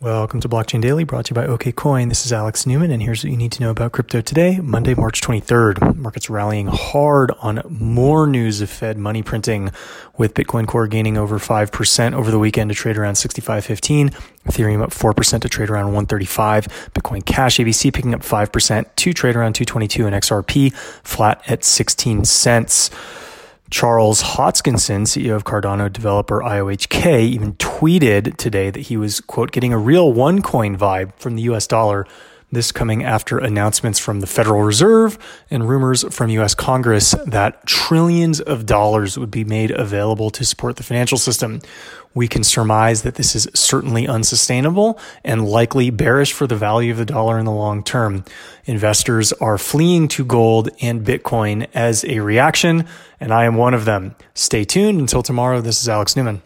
Welcome to Blockchain Daily, brought to you by OKCoin. This is Alex Newman, and here's what you need to know about crypto today, Monday, March 23rd. Markets rallying hard on more news of Fed money printing, with Bitcoin Core gaining over 5% over the weekend to trade around 65.15, Ethereum up 4% to trade around 135, Bitcoin Cash ABC picking up 5% to trade around 222, and XRP flat at 16 cents. Charles Hoskinson, CEO of Cardano developer IOHK, even tweeted today that he was, quote, getting a real OneCoin vibe from the US dollar. This coming after announcements from the Federal Reserve and rumors from US Congress that trillions of dollars would be made available to support the financial system. We can surmise that this is certainly unsustainable and likely bearish for the value of the dollar in the long term. Investors are fleeing to gold and Bitcoin as a reaction, and I am one of them. Stay tuned until tomorrow. This is Alex Newman.